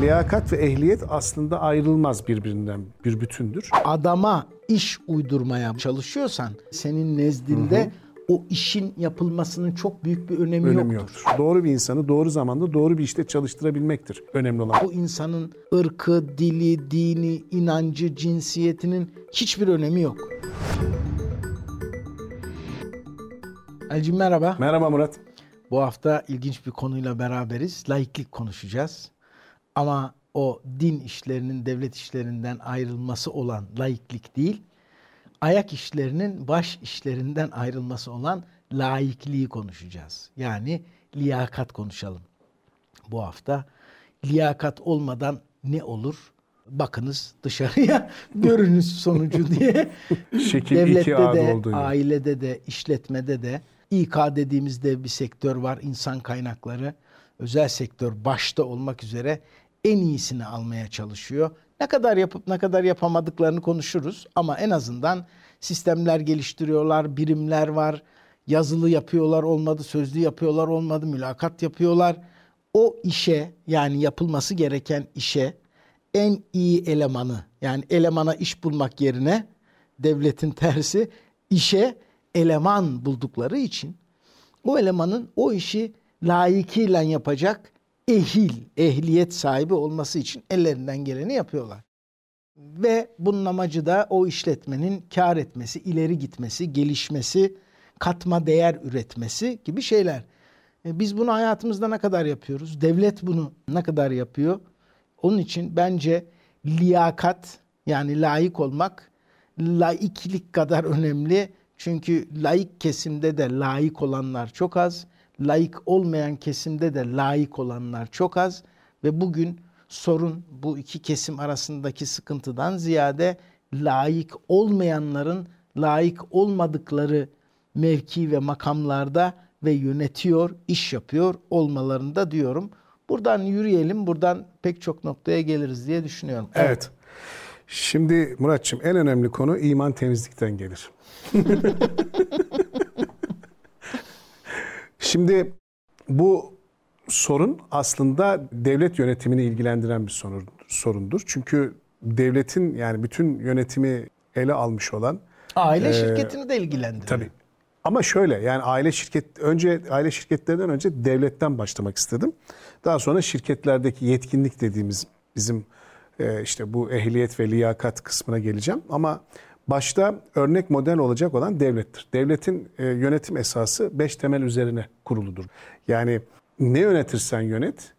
Liyakat ve ehliyet aslında ayrılmaz birbirinden bir bütündür. Adama iş uydurmaya çalışıyorsan senin nezdinde o işin yapılmasının çok büyük bir önemi, Önemi yoktur. yoktur. Doğru bir insanı doğru zamanda doğru bir işte çalıştırabilmektir önemli olan. Bu insanın ırkı, dili, dini, inancı, cinsiyetinin hiçbir önemi yok. Ali'cim merhaba. Merhaba Murat. Bu hafta ilginç bir konuyla beraberiz. Laiklik konuşacağız. Ama o din işlerinin devlet işlerinden ayrılması olan laiklik değil, ayak işlerinin baş işlerinden ayrılması olan laikliği konuşacağız. Yani liyakat konuşalım. Bu hafta liyakat olmadan ne olur? Bakınız dışarıya görünüz sonucu diye. Şekil Devlette de, ailede de, işletmede de İK dediğimizde bir sektör var. insan kaynakları. Özel sektör başta olmak üzere en iyisini almaya çalışıyor. Ne kadar yapıp ne kadar yapamadıklarını konuşuruz. Ama en azından sistemler geliştiriyorlar, birimler var. Yazılı yapıyorlar olmadı, sözlü yapıyorlar olmadı, mülakat yapıyorlar. O işe yani yapılması gereken işe en iyi elemanı yani elemana iş bulmak yerine devletin tersi işe eleman buldukları için o elemanın o işi layıkıyla yapacak ehil, ehliyet sahibi olması için ellerinden geleni yapıyorlar. Ve bunun amacı da o işletmenin kar etmesi, ileri gitmesi, gelişmesi, katma değer üretmesi gibi şeyler. E, Biz bunu hayatımızda ne kadar yapıyoruz? Devlet bunu ne kadar yapıyor? Onun için bence liyakat yani layık olmak laiklik kadar önemli. Çünkü laik kesimde de layık olanlar çok az. Layık olmayan kesimde de layık olanlar çok az. Ve bugün sorun bu iki kesim arasındaki sıkıntıdan ziyade layık olmayanların layık olmadıkları mevki ve makamlarda ve yönetiyor, iş yapıyor olmalarında diyorum. Buradan yürüyelim, buradan pek çok noktaya geliriz diye düşünüyorum. Evet. Şimdi Muratçım en önemli konu iman temizlikten gelir. Şimdi bu sorun aslında devlet yönetimini ilgilendiren bir sorun, sorundur. Çünkü devletin yani bütün yönetimi ele almış olan Aile Ee, şirketini de ilgilendiriyor. Tabii. Ama şöyle yani aile şirket önce aile şirketlerinden önce devletten başlamak istedim. Daha sonra şirketlerdeki yetkinlik dediğimiz bizim e, işte bu ehliyet ve liyakat kısmına geleceğim. Ama başta örnek model olacak olan devlettir. Devletin e, yönetim esası beş temel üzerine kuruludur. Yani ne yönetirsen yönet,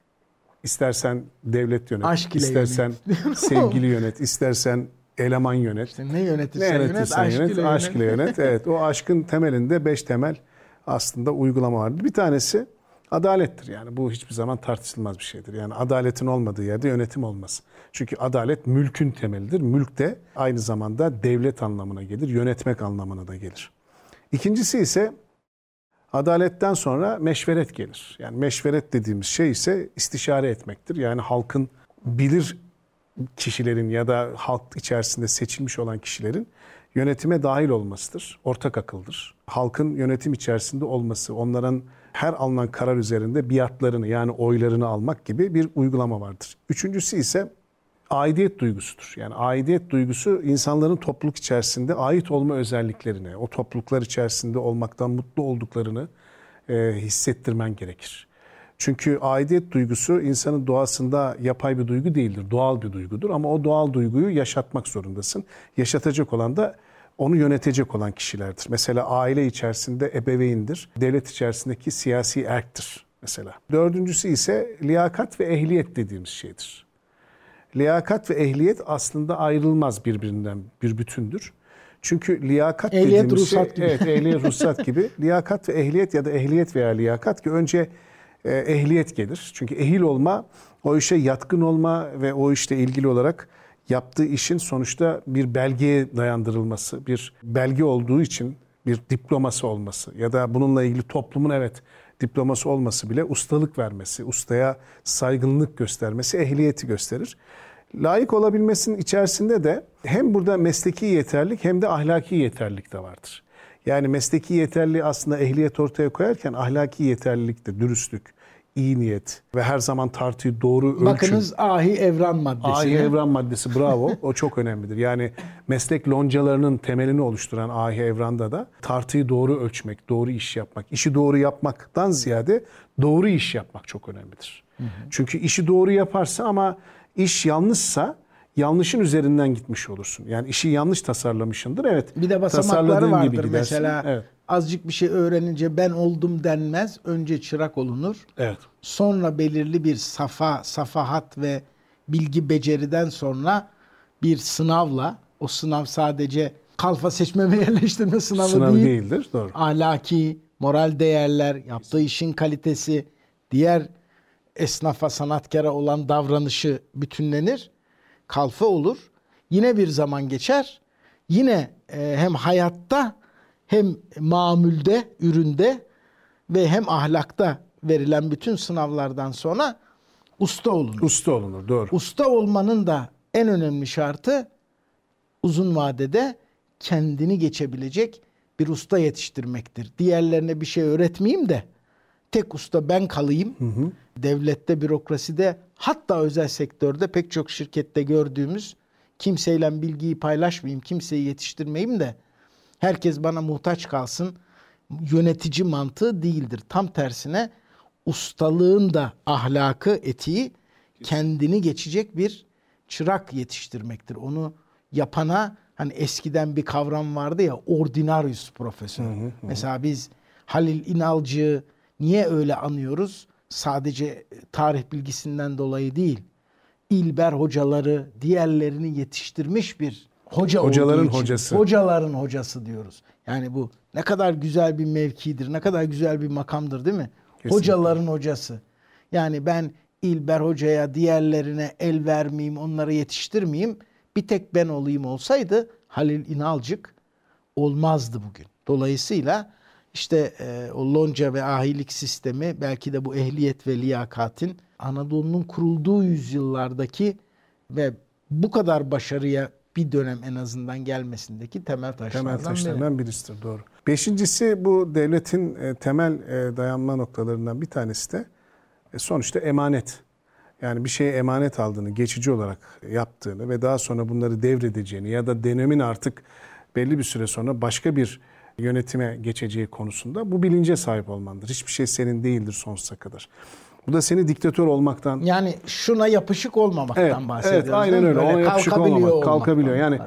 istersen devlet yönet, Aşk ile istersen sevgili yönet, istersen eleman yönet. İşte ne Ne yönetirsen yönet, yönetirsen aşk yönet, ile aşk ile yönet. yönet. Evet, o aşkın temelinde beş temel aslında uygulama vardır. Bir tanesi adalettir. Yani bu hiçbir zaman tartışılmaz bir şeydir. Yani adaletin olmadığı yerde yönetim olmaz. Çünkü adalet mülkün temelidir. Mülk de aynı zamanda devlet anlamına gelir, yönetmek anlamına da gelir. İkincisi ise adaletten sonra meşveret gelir. Yani meşveret dediğimiz şey ise istişare etmektir. Yani halkın bilir kişilerin ya da halk içerisinde seçilmiş olan kişilerin yönetime dahil olmasıdır. Ortak akıldır. Halkın yönetim içerisinde olması, onların her alınan karar üzerinde biatlarını yani oylarını almak gibi bir uygulama vardır. Üçüncüsü ise aidiyet duygusudur. Yani aidiyet duygusu insanların topluluk içerisinde ait olma özelliklerini, o topluluklar içerisinde olmaktan mutlu olduklarını e, hissettirmen gerekir. Çünkü aidiyet duygusu insanın doğasında yapay bir duygu değildir, doğal bir duygudur. Ama o doğal duyguyu yaşatmak zorundasın. Yaşatacak olan da onu yönetecek olan kişilerdir. Mesela aile içerisinde ebeveyndir, devlet içerisindeki siyasi erktir mesela. Dördüncüsü ise liyakat ve ehliyet dediğimiz şeydir. Liyakat ve ehliyet aslında ayrılmaz birbirinden bir bütündür. Çünkü liyakat Ehliyet, dediğimiz ruhsat şey, gibi. evet ehliyet ruhsat gibi. Liyakat ve ehliyet ya da ehliyet veya liyakat ki önce e, ehliyet gelir. Çünkü ehil olma, o işe yatkın olma ve o işle ilgili olarak yaptığı işin sonuçta bir belgeye dayandırılması, bir belge olduğu için bir diploması olması ya da bununla ilgili toplumun evet diploması olması bile ustalık vermesi, ustaya saygınlık göstermesi ehliyeti gösterir. Layık olabilmesinin içerisinde de hem burada mesleki yeterlik hem de ahlaki yeterlik de vardır. Yani mesleki yeterliği aslında ehliyet ortaya koyarken ahlaki yeterlilik de dürüstlük, iyi niyet ve her zaman tartıyı doğru ölçüm. Bakınız ahi evran maddesi. Ahi evran maddesi bravo. O çok önemlidir. Yani meslek loncalarının temelini oluşturan ahi evranda da tartıyı doğru ölçmek, doğru iş yapmak, işi doğru yapmaktan ziyade doğru iş yapmak çok önemlidir. Çünkü işi doğru yaparsa ama iş yanlışsa yanlışın üzerinden gitmiş olursun. Yani işi yanlış tasarlamışsındır. Evet. Bir de basamakları vardır. gibi gidersin. Mesela Evet. Azıcık bir şey öğrenince ben oldum denmez. Önce çırak olunur. Evet. Sonra belirli bir safa, safahat ve bilgi beceriden sonra bir sınavla, o sınav sadece kalfa seçme ve yerleştirme sınavı Sınav değil, değildir. Doğru. ahlaki, moral değerler, yaptığı işin kalitesi, diğer esnafa, sanatkara olan davranışı bütünlenir. Kalfa olur. Yine bir zaman geçer. Yine e, hem hayatta hem mamülde, üründe ve hem ahlakta verilen bütün sınavlardan sonra usta olunur. Usta olunur. Doğru. Usta olmanın da en önemli şartı uzun vadede kendini geçebilecek bir usta yetiştirmektir. Diğerlerine bir şey öğretmeyeyim de tek usta ben kalayım. Devlette, bürokraside hatta özel sektörde pek çok şirkette gördüğümüz kimseyle bilgiyi paylaşmayayım, kimseyi yetiştirmeyeyim de herkes bana muhtaç kalsın yönetici mantığı değildir. Tam tersine ustalığın da ahlakı, etiği kendini geçecek bir çırak yetiştirmektir. Onu yapana hani eskiden bir kavram vardı ya ordinarius profesör. Mesela biz Halil İnalcı'yı niye öyle anıyoruz? Sadece tarih bilgisinden dolayı değil. İlber hocaları, diğerlerini yetiştirmiş bir hoca Hocaların için, hocası. Hocaların hocası diyoruz. Yani bu ne kadar güzel bir mevkidir, ne kadar güzel bir makamdır değil mi? Kesinlikle. Hocaların hocası. Yani ben İlber Hoca'ya diğerlerine el vermeyeyim, onları yetiştirmeyeyim. Bir tek ben olayım olsaydı Halil İnalcık olmazdı bugün. Dolayısıyla işte e, o lonca ve ahilik sistemi belki de bu ehliyet ve liyakatin Anadolu'nun kurulduğu yüzyıllardaki ve bu kadar başarıya bir dönem en azından gelmesindeki temel taşlardan Temel biri. taşlarından birisidir doğru. Beşincisi bu devletin e, temel e, dayanma noktalarından bir tanesi de e, sonuçta emanet. Yani bir şeye emanet aldığını, geçici olarak yaptığını ve daha sonra bunları devredeceğini ya da dönemin artık belli bir süre sonra başka bir yönetime geçeceği konusunda bu bilince sahip olmandır. Hiçbir şey senin değildir sonsuza kadar. Bu da seni diktatör olmaktan Yani şuna yapışık olmamaktan Evet, bahsediyoruz. evet, aynen öyle. Ona yapışık kalkabiliyor olmamak, olmaktan kalkabiliyor. Yani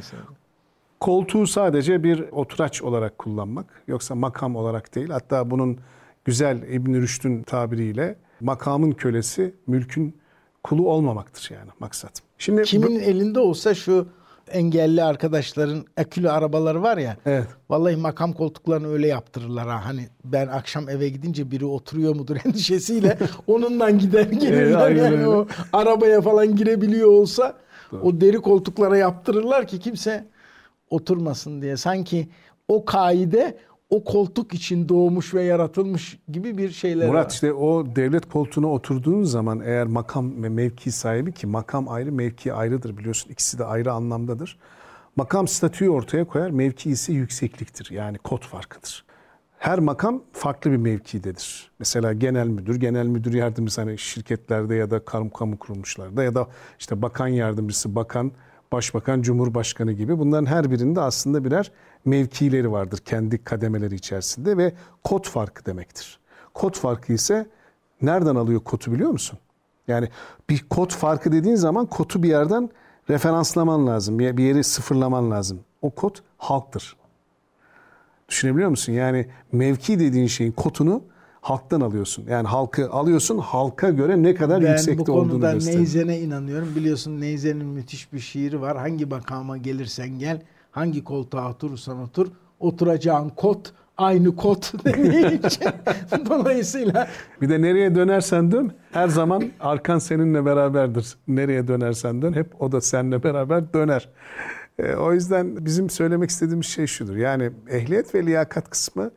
koltuğu sadece bir oturaç olarak kullanmak yoksa makam olarak değil. Hatta bunun güzel İbn Rüşd'ün tabiriyle makamın kölesi mülkün kulu olmamaktır yani maksat. Şimdi Kimin elinde olsa şu engelli arkadaşların akülü arabaları var ya. Evet. Vallahi makam koltuklarını öyle yaptırırlar ha. Hani ben akşam eve gidince biri oturuyor mudur endişesiyle onunla gider gelirler. aynen yani öyle. o arabaya falan girebiliyor olsa o deri koltuklara yaptırırlar ki kimse oturmasın diye. Sanki o kaide o koltuk için doğmuş ve yaratılmış gibi bir şeyler Murat var. işte o devlet koltuğuna oturduğun zaman eğer makam ve mevki sahibi ki makam ayrı mevki ayrıdır biliyorsun ikisi de ayrı anlamdadır. Makam statüyü ortaya koyar mevki ise yüksekliktir yani kod farkıdır. Her makam farklı bir mevkidedir. Mesela genel müdür, genel müdür yardımcısı hani şirketlerde ya da kamu, kamu kuruluşlarda ya da işte bakan yardımcısı, bakan, başbakan, cumhurbaşkanı gibi bunların her birinde aslında birer mevkileri vardır kendi kademeleri içerisinde ve kod farkı demektir. Kod farkı ise nereden alıyor kodu biliyor musun? Yani bir kod farkı dediğin zaman kodu bir yerden referanslaman lazım. Bir yeri sıfırlaman lazım. O kod halktır. Düşünebiliyor musun? Yani mevki dediğin şeyin kodunu halktan alıyorsun. Yani halkı alıyorsun halka göre ne kadar Ben yüksekte bu olduğunu konuda gösteriyor. Neyzen'e inanıyorum. Biliyorsun Neyzen'in müthiş bir şiiri var. Hangi makama gelirsen gel, hangi koltuğa oturursan otur, oturacağın kot aynı kot için. Dolayısıyla Bir de nereye dönersen dön her zaman arkan seninle beraberdir. Nereye dönersen dön hep o da seninle beraber döner. E, o yüzden bizim söylemek istediğimiz şey şudur. Yani ehliyet ve liyakat kısmı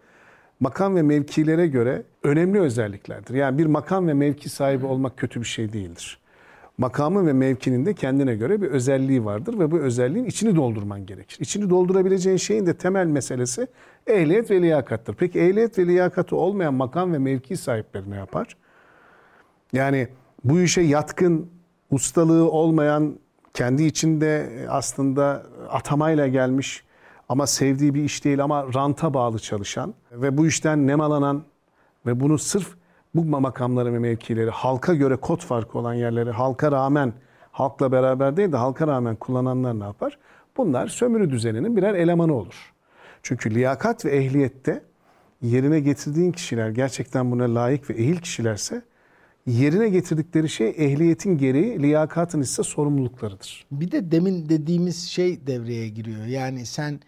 makam ve mevkilere göre önemli özelliklerdir. Yani bir makam ve mevki sahibi olmak kötü bir şey değildir. Makamın ve mevkinin de kendine göre bir özelliği vardır ve bu özelliğin içini doldurman gerekir. İçini doldurabileceğin şeyin de temel meselesi ehliyet ve liyakattır. Peki ehliyet ve liyakatı olmayan makam ve mevki sahipleri ne yapar? Yani bu işe yatkın, ustalığı olmayan, kendi içinde aslında atamayla gelmiş ama sevdiği bir iş değil ama ranta bağlı çalışan ve bu işten nemalanan ve bunu sırf bu makamları ve mevkileri halka göre kod farkı olan yerleri halka rağmen halkla beraber değil de halka rağmen kullananlar ne yapar? Bunlar sömürü düzeninin birer elemanı olur. Çünkü liyakat ve ehliyette yerine getirdiğin kişiler gerçekten buna layık ve ehil kişilerse yerine getirdikleri şey ehliyetin gereği, liyakatın ise sorumluluklarıdır. Bir de demin dediğimiz şey devreye giriyor. Yani sen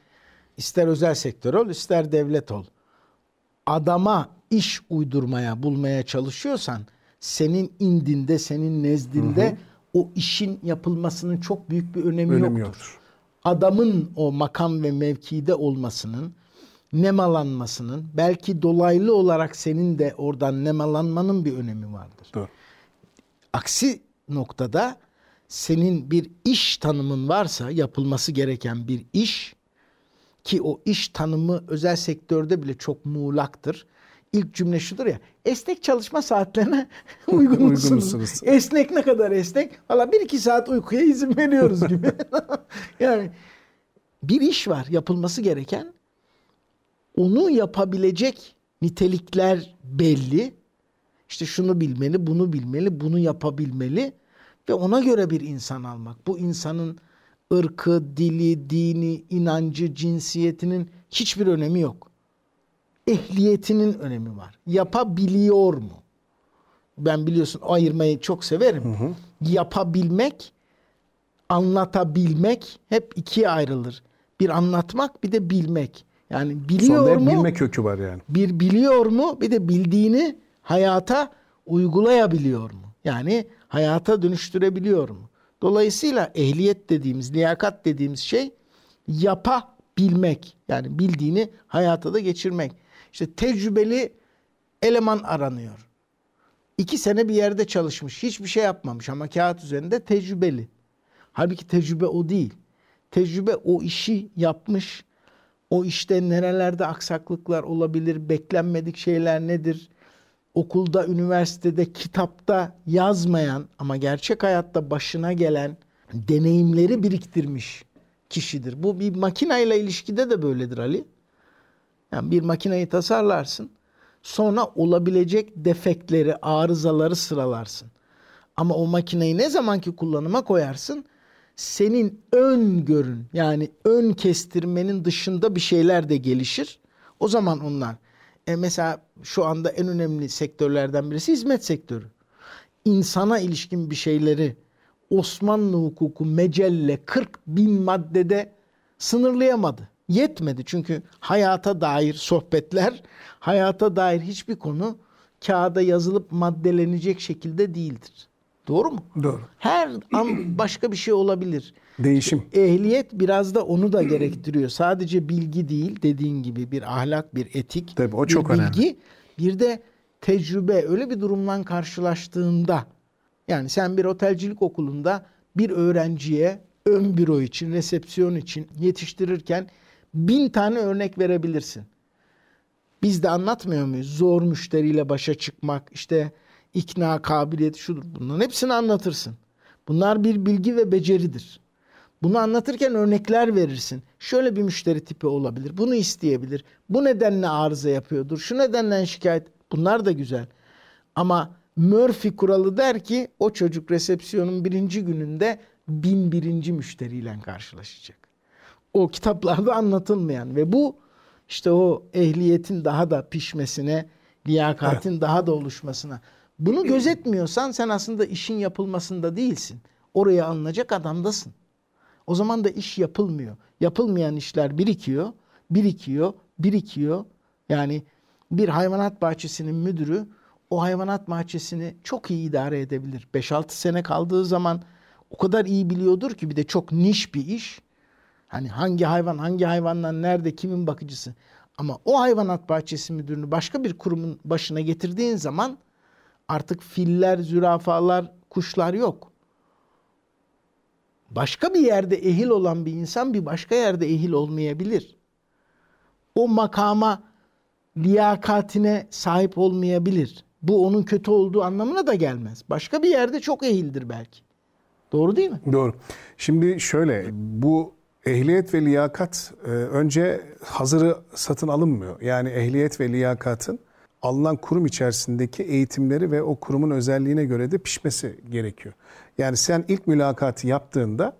ister özel sektör ol, ister devlet ol. Adama iş uydurmaya, bulmaya çalışıyorsan senin indinde, senin nezdinde hı hı. o işin yapılmasının çok büyük bir önemi, önemi yoktur. yoktur. Adamın o makam ve mevkide olmasının, nemalanmasının, belki dolaylı olarak senin de oradan nemalanmanın bir önemi vardır. Doğru. Aksi noktada senin bir iş tanımın varsa yapılması gereken bir iş ki o iş tanımı özel sektörde bile çok muğlaktır. İlk cümle şudur ya. Esnek çalışma saatlerine uygun musunuz? esnek ne kadar esnek? Valla bir iki saat uykuya izin veriyoruz gibi. yani bir iş var yapılması gereken. Onu yapabilecek nitelikler belli. İşte şunu bilmeli, bunu bilmeli, bunu yapabilmeli ve ona göre bir insan almak. Bu insanın ırkı, dili, dini, inancı, cinsiyetinin hiçbir önemi yok. Ehliyetinin önemi var. Yapabiliyor mu? Ben biliyorsun ayırmayı çok severim. Hı hı. Yapabilmek, anlatabilmek hep ikiye ayrılır. Bir anlatmak bir de bilmek. Yani biliyor Sonunda mu? bilme kökü var yani. Bir biliyor mu? Bir de bildiğini hayata uygulayabiliyor mu? Yani hayata dönüştürebiliyor mu? Dolayısıyla ehliyet dediğimiz, liyakat dediğimiz şey yapabilmek. Yani bildiğini hayata da geçirmek. İşte tecrübeli eleman aranıyor. İki sene bir yerde çalışmış. Hiçbir şey yapmamış ama kağıt üzerinde tecrübeli. Halbuki tecrübe o değil. Tecrübe o işi yapmış. O işte nerelerde aksaklıklar olabilir, beklenmedik şeyler nedir? okulda, üniversitede, kitapta yazmayan ama gerçek hayatta başına gelen deneyimleri biriktirmiş kişidir. Bu bir makinayla ilişkide de böyledir Ali. Yani bir makinayı tasarlarsın. Sonra olabilecek defektleri, arızaları sıralarsın. Ama o makineyi ne zamanki kullanıma koyarsın, senin ön görün yani ön kestirmenin dışında bir şeyler de gelişir. O zaman onlar e mesela şu anda en önemli sektörlerden birisi hizmet sektörü. İnsana ilişkin bir şeyleri Osmanlı hukuku mecelle 40 bin maddede sınırlayamadı. Yetmedi çünkü hayata dair sohbetler, hayata dair hiçbir konu kağıda yazılıp maddelenecek şekilde değildir. Doğru mu? Doğru. Her an başka bir şey olabilir. Değişim. Ehliyet biraz da onu da gerektiriyor. Sadece bilgi değil dediğin gibi bir ahlak, bir etik, Tabii, o çok bir bilgi. Önemli. Bir de tecrübe öyle bir durumdan karşılaştığında yani sen bir otelcilik okulunda bir öğrenciye ön büro için, resepsiyon için yetiştirirken bin tane örnek verebilirsin. Biz de anlatmıyor muyuz? Zor müşteriyle başa çıkmak, işte ikna kabiliyeti şudur. Bunların hepsini anlatırsın. Bunlar bir bilgi ve beceridir. Bunu anlatırken örnekler verirsin. Şöyle bir müşteri tipi olabilir. Bunu isteyebilir. Bu nedenle arıza yapıyordur. Şu nedenle şikayet. Bunlar da güzel. Ama Murphy kuralı der ki o çocuk resepsiyonun birinci gününde bin birinci müşteriyle karşılaşacak. O kitaplarda anlatılmayan ve bu işte o ehliyetin daha da pişmesine, liyakatin evet. daha da oluşmasına. Bunu gözetmiyorsan sen aslında işin yapılmasında değilsin. Oraya alınacak adamdasın. O zaman da iş yapılmıyor. Yapılmayan işler birikiyor, birikiyor, birikiyor. Yani bir hayvanat bahçesinin müdürü o hayvanat bahçesini çok iyi idare edebilir. 5-6 sene kaldığı zaman o kadar iyi biliyordur ki bir de çok niş bir iş. Hani hangi hayvan hangi hayvandan nerede kimin bakıcısı. Ama o hayvanat bahçesi müdürünü başka bir kurumun başına getirdiğin zaman artık filler, zürafalar, kuşlar yok. Başka bir yerde ehil olan bir insan bir başka yerde ehil olmayabilir. O makama liyakatine sahip olmayabilir. bu onun kötü olduğu anlamına da gelmez. Başka bir yerde çok ehildir belki. Doğru değil mi? Doğru. Şimdi şöyle bu ehliyet ve liyakat e, önce hazırı satın alınmıyor. Yani ehliyet ve liyakatın alınan kurum içerisindeki eğitimleri ve o kurumun özelliğine göre de pişmesi gerekiyor. Yani sen ilk mülakatı yaptığında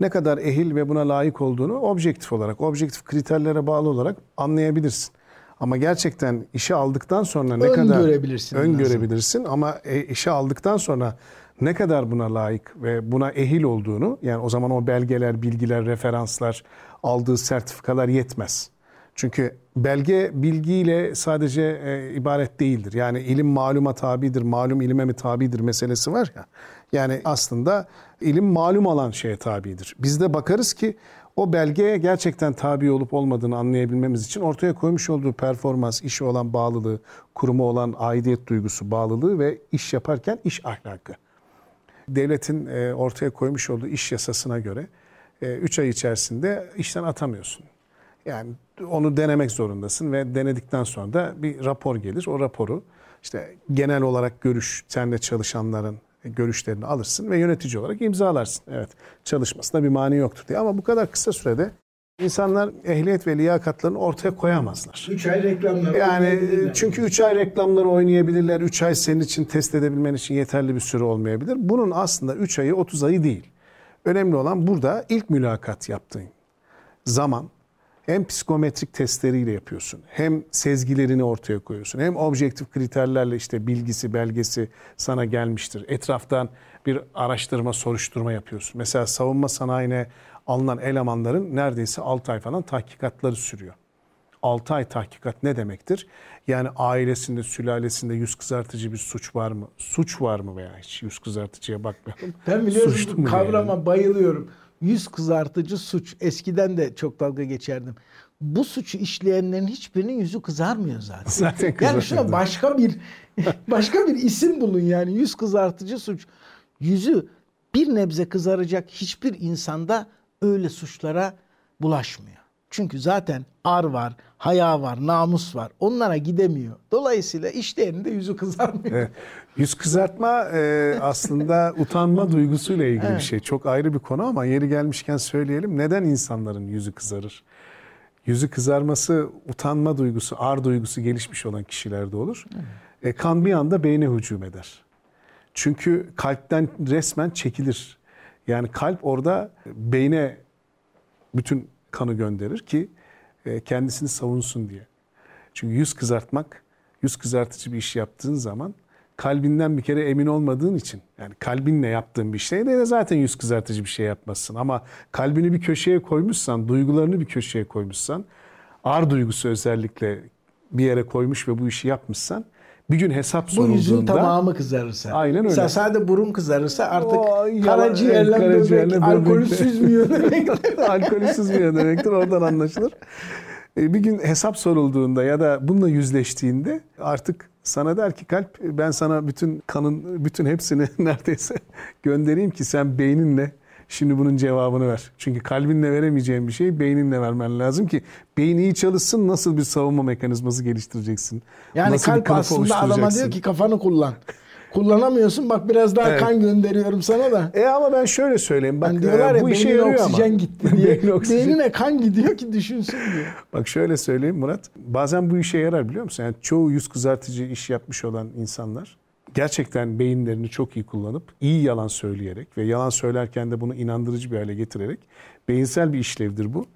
ne kadar ehil ve buna layık olduğunu objektif olarak, objektif kriterlere bağlı olarak anlayabilirsin. Ama gerçekten işe aldıktan sonra ne ön kadar görebilirsin ön görebilirsin ama e, işe aldıktan sonra ne kadar buna layık ve buna ehil olduğunu yani o zaman o belgeler, bilgiler, referanslar, aldığı sertifikalar yetmez. Çünkü belge bilgiyle sadece e, ibaret değildir. Yani ilim maluma tabidir, malum ilime mi tabidir meselesi var ya. Yani aslında ilim malum olan şeye tabidir. Biz de bakarız ki o belgeye gerçekten tabi olup olmadığını anlayabilmemiz için ortaya koymuş olduğu performans, işe olan bağlılığı, kuruma olan aidiyet duygusu, bağlılığı ve iş yaparken iş ahlakı. Devletin e, ortaya koymuş olduğu iş yasasına göre 3 ay içerisinde işten atamıyorsun. Yani onu denemek zorundasın ve denedikten sonra da bir rapor gelir. O raporu işte genel olarak görüş, senle çalışanların görüşlerini alırsın ve yönetici olarak imzalarsın. Evet çalışmasında bir mani yoktur diye ama bu kadar kısa sürede insanlar ehliyet ve liyakatlarını ortaya koyamazlar. 3 ay reklamlar. Yani çünkü 3 ay reklamları oynayabilirler. 3 ay senin için test edebilmen için yeterli bir süre olmayabilir. Bunun aslında 3 ayı 30 ayı değil. Önemli olan burada ilk mülakat yaptığın zaman hem psikometrik testleriyle yapıyorsun, hem sezgilerini ortaya koyuyorsun, hem objektif kriterlerle işte bilgisi, belgesi sana gelmiştir. Etraftan bir araştırma, soruşturma yapıyorsun. Mesela savunma sanayine alınan elemanların neredeyse 6 ay falan tahkikatları sürüyor. 6 ay tahkikat ne demektir? Yani ailesinde, sülalesinde yüz kızartıcı bir suç var mı? Suç var mı veya hiç yüz kızartıcıya bakmayalım. Ben biliyorsun kavrama yani? bayılıyorum. Yüz kızartıcı suç. Eskiden de çok dalga geçerdim. Bu suçu işleyenlerin hiçbirinin yüzü kızarmıyor zaten. Zaten yani şuna başka bir başka bir isim bulun yani yüz kızartıcı suç. Yüzü bir nebze kızaracak hiçbir insanda öyle suçlara bulaşmıyor. Çünkü zaten ar var, haya var, namus var. Onlara gidemiyor. Dolayısıyla işleyenin de yüzü kızarmıyor. Evet. Yüz kızartma e, aslında utanma duygusuyla ilgili evet. bir şey. Çok ayrı bir konu ama yeri gelmişken söyleyelim. Neden insanların yüzü kızarır? Yüzü kızarması utanma duygusu, ar duygusu gelişmiş olan kişilerde olur. Evet. E, kan bir anda beyne hücum eder. Çünkü kalpten resmen çekilir. Yani kalp orada beyne bütün kanı gönderir ki e, kendisini savunsun diye. Çünkü yüz kızartmak, yüz kızartıcı bir iş yaptığın zaman kalbinden bir kere emin olmadığın için yani kalbinle yaptığın bir şeyde de zaten yüz kızartıcı bir şey yapmazsın. Ama kalbini bir köşeye koymuşsan, duygularını bir köşeye koymuşsan, ar duygusu özellikle bir yere koymuş ve bu işi yapmışsan bir gün hesap sorulduğunda... Bu yüzün tamamı kızarırsa. Aynen öyle. Sadece burun kızarırsa artık o, karaciğerle böbrek alkolü süzmüyor demektir. alkolü süzmüyor demektir. Oradan anlaşılır. E, bir gün hesap sorulduğunda ya da bununla yüzleştiğinde artık sana der ki kalp ben sana bütün kanın bütün hepsini neredeyse göndereyim ki sen beyninle Şimdi bunun cevabını ver. Çünkü kalbinle veremeyeceğin bir şeyi beyninle vermen lazım ki beyin iyi çalışsın nasıl bir savunma mekanizması geliştireceksin. Yani nasıl kalp aslında adama diyor ki kafanı kullan. Kullanamıyorsun bak biraz daha evet. kan gönderiyorum sana da. E ama ben şöyle söyleyeyim. Bak yani diyorlar ya, bu işe yarıyor oksijen ama. gitti diye. oksijen. Beynine kan gidiyor ki düşünsün diye. Bak şöyle söyleyeyim Murat. Bazen bu işe yarar biliyor musun? Yani çoğu yüz kızartıcı iş yapmış olan insanlar gerçekten beyinlerini çok iyi kullanıp iyi yalan söyleyerek ve yalan söylerken de bunu inandırıcı bir hale getirerek beyinsel bir işlevdir bu.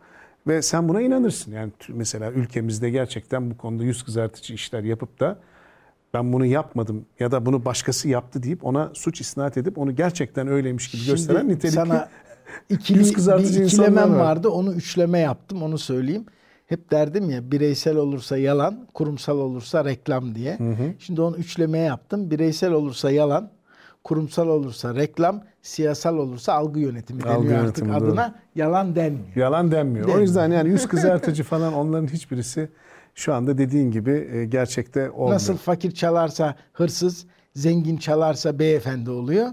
Ve sen buna inanırsın. Yani mesela ülkemizde gerçekten bu konuda yüz kızartıcı işler yapıp da ben bunu yapmadım ya da bunu başkası yaptı deyip ona suç isnat edip onu gerçekten öyleymiş gibi Şimdi gösteren nitelikli sana ikili, yüz kızartıcı bir ikilemem vardı. Onu üçleme yaptım onu söyleyeyim hep derdim ya bireysel olursa yalan, kurumsal olursa reklam diye. Hı hı. Şimdi onu üçlemeye yaptım. Bireysel olursa yalan, kurumsal olursa reklam, siyasal olursa algı yönetimi deniyor algı artık yönetimi, adına. Doğru. Yalan denmiyor. Yalan denmiyor. denmiyor. O yüzden yani yüz kızartıcı falan onların hiçbirisi şu anda dediğin gibi e, gerçekte olmuyor. Nasıl fakir çalarsa hırsız, zengin çalarsa beyefendi oluyor.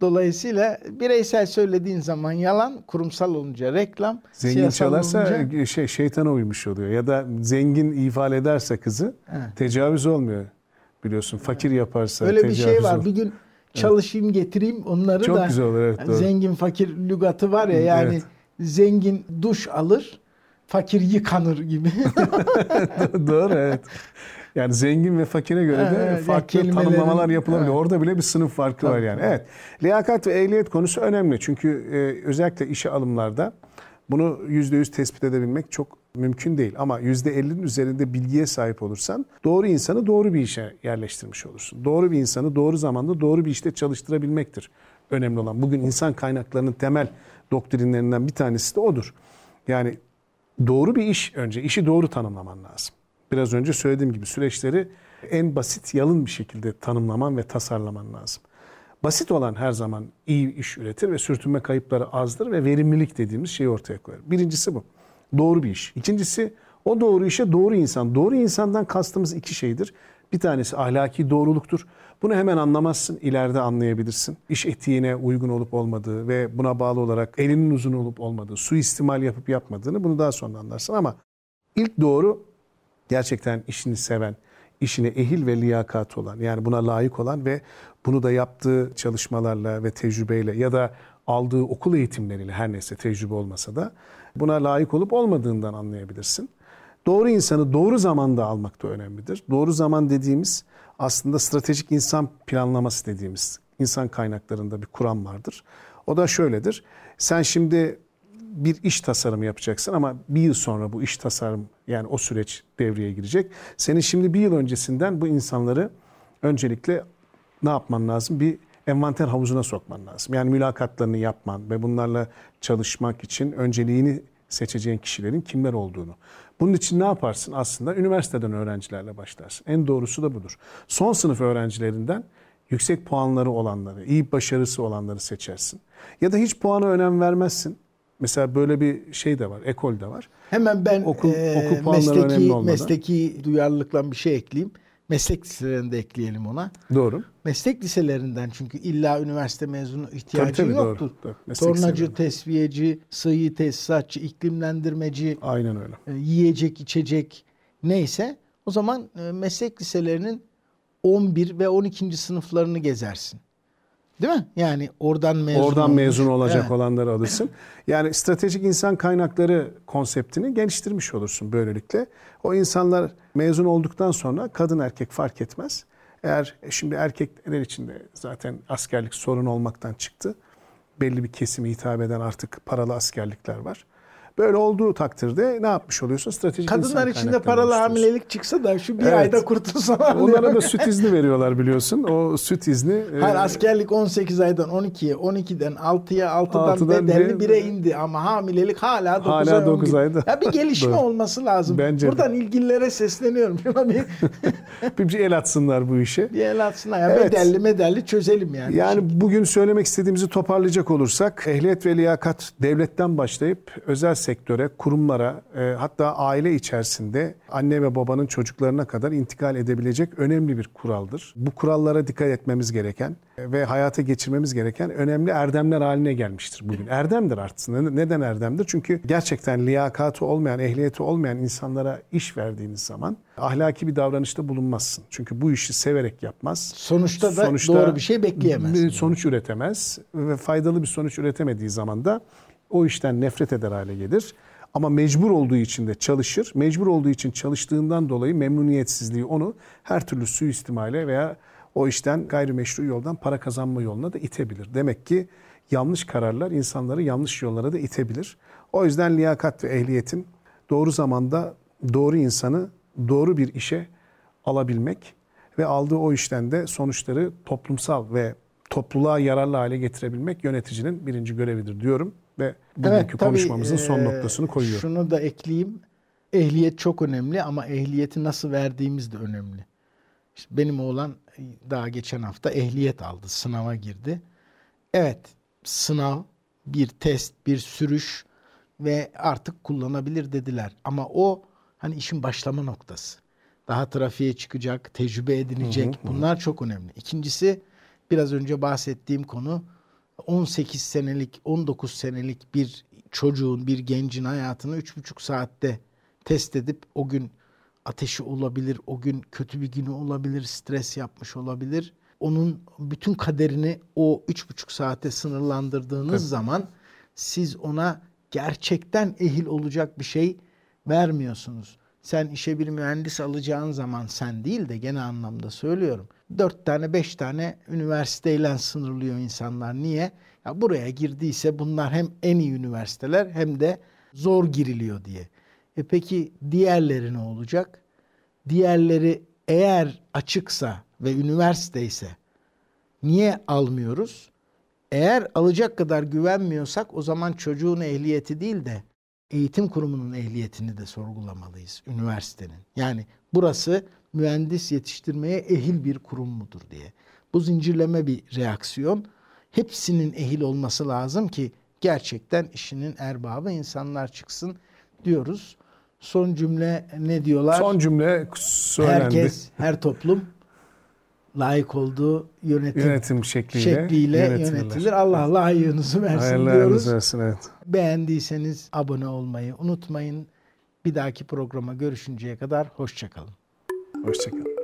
Dolayısıyla bireysel söylediğin zaman yalan, kurumsal olunca reklam, zengin çalarsa olunca... şey şeytana uymuş oluyor ya da zengin ifade ederse kızı evet. tecavüz olmuyor. biliyorsun. Fakir yaparsa Öyle bir şey var. olur. Bir gün çalışayım getireyim onları Çok da. güzel olur, evet, doğru. Zengin fakir lügatı var ya yani Evet. zengin duş alır, fakir yıkanır gibi. Doğru evet. Yani zengin ve fakire göre de Evet, farklı yani kelimelerin- tanımlamalar yapılabilir. Evet. Orada bile bir sınıf farkı var Tabii, yani. tabii. Evet. Liyakat ve ehliyet konusu önemli. Çünkü e, özellikle işe alımlarda bunu %100 tespit edebilmek çok mümkün değil. Ama %50'nin üzerinde bilgiye sahip olursan doğru insanı doğru bir işe yerleştirmiş olursun. Doğru bir insanı doğru zamanda doğru bir işte çalıştırabilmektir önemli olan. Bugün insan kaynaklarının temel doktrinlerinden bir tanesi de odur. Yani doğru bir iş önce. işi doğru tanımlaman lazım. Biraz önce söylediğim gibi süreçleri en basit, yalın bir şekilde tanımlaman ve tasarlaman lazım. Basit olan her zaman iyi iş üretir ve sürtünme kayıpları azdır ve verimlilik dediğimiz şeyi ortaya koyar. Birincisi bu. Doğru bir iş. İkincisi o doğru işe doğru insan. Doğru insandan kastımız iki şeydir. Bir tanesi ahlaki doğruluktur. Bunu hemen anlamazsın, ileride anlayabilirsin. İş etiğine uygun olup olmadığı ve buna bağlı olarak elinin uzun olup olmadığı, suistimal yapıp yapmadığını bunu daha sonra anlarsın ama ilk doğru gerçekten işini seven, işine ehil ve liyakatı olan yani buna layık olan ve bunu da yaptığı çalışmalarla ve tecrübeyle ya da aldığı okul eğitimleriyle her neyse tecrübe olmasa da buna layık olup olmadığından anlayabilirsin. Doğru insanı doğru zamanda almak da önemlidir. Doğru zaman dediğimiz aslında stratejik insan planlaması dediğimiz insan kaynaklarında bir kuram vardır. O da şöyledir. Sen şimdi bir iş tasarımı yapacaksın ama bir yıl sonra bu iş tasarım yani o süreç devreye girecek. Senin şimdi bir yıl öncesinden bu insanları öncelikle ne yapman lazım? Bir envanter havuzuna sokman lazım. Yani mülakatlarını yapman ve bunlarla çalışmak için önceliğini seçeceğin kişilerin kimler olduğunu. Bunun için ne yaparsın? Aslında üniversiteden öğrencilerle başlarsın. En doğrusu da budur. Son sınıf öğrencilerinden yüksek puanları olanları, iyi başarısı olanları seçersin. Ya da hiç puana önem vermezsin. Mesela böyle bir şey de var, ekol de var. Hemen ben Okul- eee, okul mesleki, mesleki duyarlılıkla bir şey ekleyeyim. Meslek liselerinde de ekleyelim ona. Doğru. Meslek liselerinden çünkü illa üniversite mezunu ihtiyacı Tabii, tabii, yoktur. doğru, doğru. Tornacı, tesviyeci, sıhhi tesisatçı, iklimlendirmeci, Aynen öyle. e, yiyecek, içecek neyse o zaman e, meslek liselerinin 11 ve 12. sınıflarını gezersin. Değil mi? Yani oradan mezun Oradan olmuş. mezun olacak Evet. olanları alırsın. Yani stratejik insan kaynakları konseptini geliştirmiş olursun böylelikle. O insanlar mezun olduktan sonra kadın erkek fark etmez. Eğer e, şimdi erkekler için de zaten askerlik sorun olmaktan çıktı. Belli bir kesime hitap eden artık paralı askerlikler var. Böyle olduğu takdirde ne yapmış oluyorsun? Stratejik Kadınlar için de kaynaklarını paralı hamilelik çıksa da şu bir Evet. ayda kurtulsalar. Onlara da süt izni veriyorlar biliyorsun. O süt izni e, Hayır askerlik 18 aydan 12'ye, 12'den 6'ya, 6'dan, Altıdan bedelli bir- 1'e indi ama hamilelik hala 9 Hala ay 10 dokuz gün. ayda. Ya bir gelişme olması lazım. Bence de. Buradan ilgililere sesleniyorum. Bir, bir el atsınlar bu işe. bir el atsınlar. Ya Evet. Bedelli medelli çözelim yani. Yani bugün söylemek istediğimizi toparlayacak olursak ehliyet ve liyakat devletten başlayıp özel sektöre, kurumlara e, hatta aile içerisinde anne ve babanın çocuklarına kadar intikal edebilecek önemli bir kuraldır. Bu kurallara dikkat etmemiz gereken e, ve hayata geçirmemiz gereken önemli erdemler haline gelmiştir bugün. Erdemdir aslında. Neden erdemdir? Çünkü gerçekten liyakatı olmayan, ehliyeti olmayan insanlara iş verdiğiniz zaman ahlaki bir davranışta bulunmazsın. Çünkü bu işi severek yapmaz. Sonuçta da doğru bir şey bekleyemez. Sonuç üretemez ve faydalı bir sonuç üretemediği zaman da o işten nefret eder hale gelir. Ama mecbur olduğu için de çalışır. Mecbur olduğu için çalıştığından dolayı memnuniyetsizliği onu her türlü suistimale veya o işten gayrimeşru yoldan para kazanma yoluna da itebilir. Demek ki yanlış kararlar insanları yanlış yollara da itebilir. O yüzden liyakat ve ehliyetin doğru zamanda doğru insanı doğru bir işe alabilmek ve aldığı o işten de sonuçları toplumsal ve topluluğa yararlı hale getirebilmek yöneticinin birinci görevidir diyorum ve bugünkü tabii, konuşmamızın son noktasını koyuyorum. Şunu da ekleyeyim. Ehliyet çok önemli ama ehliyeti nasıl verdiğimiz de önemli. İşte benim oğlan daha geçen hafta ehliyet aldı, sınava girdi. Evet, sınav, bir test, bir sürüş ve artık kullanabilir dediler. Ama o hani işin başlama noktası. Daha trafiğe çıkacak, tecrübe edinecek. Bunlar çok önemli. İkincisi biraz önce bahsettiğim konu 18 senelik, 19 senelik bir çocuğun, bir gencin hayatını 3,5 saatte test edip o gün ateşi olabilir, o gün kötü bir günü olabilir, stres yapmış olabilir. Onun bütün kaderini o üç buçuk saate sınırlandırdığınız Tabii. zaman siz ona gerçekten ehil olacak bir şey vermiyorsunuz. Sen işe bir mühendis alacağın zaman sen değil de gene anlamda söylüyorum. Dört tane beş tane üniversiteyle sınırlıyor insanlar. Niye? Ya buraya girdiyse bunlar hem en iyi üniversiteler hem de zor giriliyor diye. E peki diğerleri ne olacak? Diğerleri eğer açıksa ve üniversite ise niye almıyoruz? Eğer alacak kadar güvenmiyorsak o zaman çocuğun ehliyeti değil de eğitim kurumunun ehliyetini de sorgulamalıyız üniversitenin. Yani burası mühendis yetiştirmeye ehil bir kurum mudur diye. Bu zincirleme bir reaksiyon. Hepsinin ehil olması lazım ki gerçekten işinin erbabı insanlar çıksın diyoruz. Son cümle ne diyorlar? Son cümle söylendi. Herkes, her toplum layık olduğu yönetim, Yönetim şekliyle, şekliyle yönetilirler. yönetilir. Allah layığınızı versin Hayırlı diyoruz. versin evet. Beğendiyseniz abone olmayı unutmayın. Bir dahaki programa görüşünceye kadar hoşçakalın. Hoşçakalın.